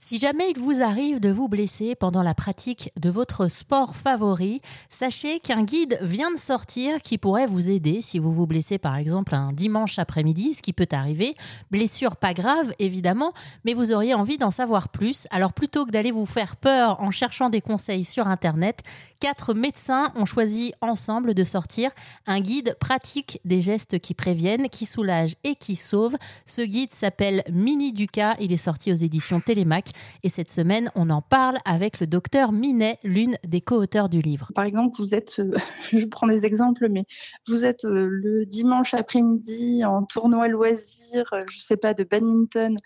Si jamais il vous arrive de vous blesser pendant la pratique de votre sport favori, sachez qu'un guide vient de sortir qui pourrait vous aider si vous vous blessez par exemple un dimanche après-midi, ce qui peut arriver. Blessure pas grave évidemment, mais vous auriez envie d'en savoir plus. Alors plutôt que d'aller vous faire peur en cherchant des conseils sur Internet, quatre médecins ont choisi ensemble de sortir un guide pratique des gestes qui préviennent, qui soulagent et qui sauvent. Ce guide s'appelle Mini Duca, il est sorti aux éditions Télémac et cette semaine, on en parle avec le docteur Minet, l'une des co-auteurs du livre. Par exemple, vous êtes, euh, je prends des exemples, mais vous êtes euh, le dimanche après-midi en tournoi loisir, euh, je sais pas, de badminton,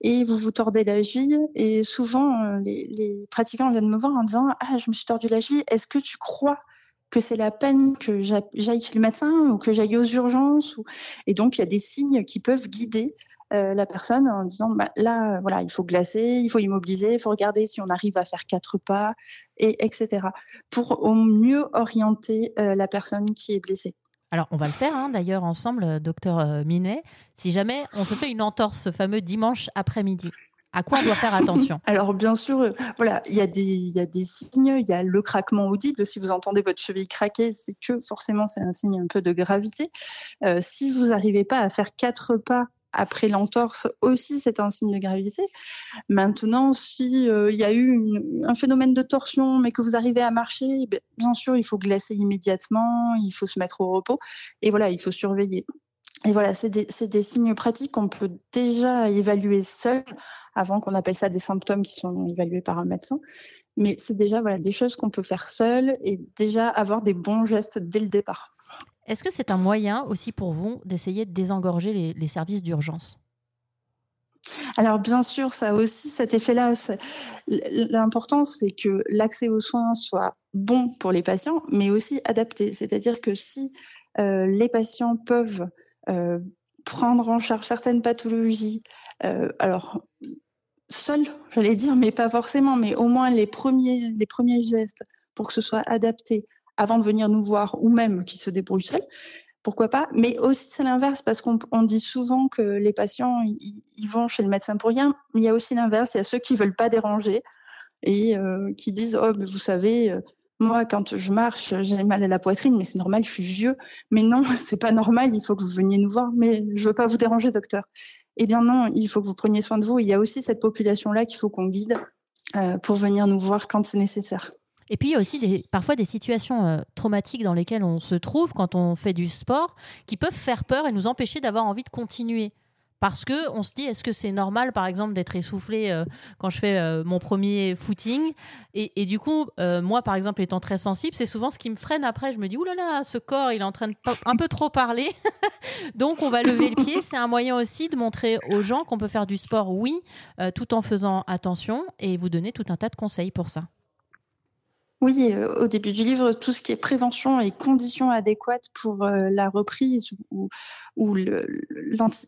et vous vous tordez la cheville. Et souvent, les, les pratiquants viennent me voir en disant Ah, je me suis tordu la cheville, est-ce que tu crois que c'est la peine que j'aille chez le médecin ou que j'aille aux urgences. Et donc, il y a des signes qui peuvent guider euh, la personne en disant bah, là, voilà, il faut glacer, il faut immobiliser, il faut regarder si on arrive à faire quatre pas, et etc. Pour au mieux orienter euh, la personne qui est blessée. Alors, on va le faire hein, d'ailleurs ensemble, euh, docteur Minet. Si jamais on se fait une entorse ce fameux dimanche après-midi, à quoi on doit faire attention? Alors bien sûr, voilà, il y a des il y a des signes, il y a le craquement audible. Si vous entendez votre cheville craquer, c'est que forcément c'est un signe un peu de gravité. si vous n'arrivez pas à faire quatre pas après l'entorse aussi, c'est un signe de gravité. Maintenant, si euh, il y a eu un phénomène de torsion, mais que vous arrivez à marcher, ben, bien sûr, il faut glacer immédiatement, il faut se mettre au repos, et voilà, il faut surveiller. Et voilà, c'est des, des, signes pratiques qu'on peut déjà évaluer seul, avant qu'on appelle ça des symptômes qui sont évalués par un médecin. Mais c'est déjà voilà, des choses qu'on peut faire seul et déjà avoir des bons gestes dès le départ. Est-ce que c'est un moyen aussi pour vous d'essayer de désengorger les, services d'urgence? Alors bien sûr, ça aussi, cet effet-là, l'important, c'est que l'accès aux soins soit bon pour les patients, mais aussi adapté. C'est-à-dire que si euh, les patients peuvent euh, prendre en charge certaines pathologies, euh, alors seuls, j'allais dire, mais pas forcément, mais au moins les premiers, les premiers gestes pour que ce soit adapté avant de venir nous voir ou même qui se débrouillent seuls, pourquoi pas. Mais aussi c'est l'inverse parce qu'on dit souvent que les patients ils, vont chez le médecin pour rien, mais il y a aussi l'inverse, il y a ceux qui veulent pas déranger et euh, qui disent oh vous savez euh, moi quand je marche j'ai mal à la poitrine mais c'est normal je suis vieux. Mais non c'est pas normal il faut que vous veniez nous voir mais je veux pas vous déranger docteur. Eh bien non il faut que vous preniez soin de vous. Il y a aussi cette population là qu'il faut qu'on guide euh, pour venir nous voir quand c'est nécessaire. Et puis il y a aussi parfois des situations euh, traumatiques dans lesquelles on se trouve quand on fait du sport qui peuvent faire peur et nous empêcher d'avoir envie de continuer. Parce que on se dit, est-ce que c'est normal, par exemple, d'être essoufflé euh, quand je fais euh, mon premier footing? Et, du coup, moi, par exemple, étant très sensible, c'est souvent ce qui me freine après. Je me dis, oulala, ce corps, il est en train de un peu trop parler. Donc, on va lever le pied. C'est un moyen aussi de montrer aux gens qu'on peut faire du sport, oui, tout en faisant attention et vous donner tout un tas de conseils pour ça. Oui, euh, au début du livre, tout ce qui est prévention et conditions adéquates pour euh, la reprise ou,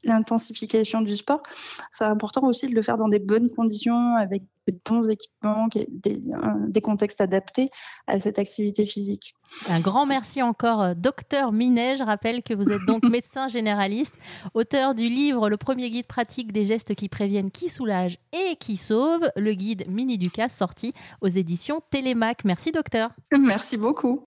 l'intensification du sport, c'est important aussi de le faire dans des bonnes conditions, avec de bons équipements, des, des contextes adaptés à cette activité physique. Un grand merci encore, euh, docteur Minet. Je rappelle que vous êtes donc médecin généraliste, auteur du livre Le premier guide pratique des gestes qui préviennent, qui soulagent et qui sauvent, le guide Mini Ducas sorti aux éditions Télémac. Merci, docteur. Merci beaucoup.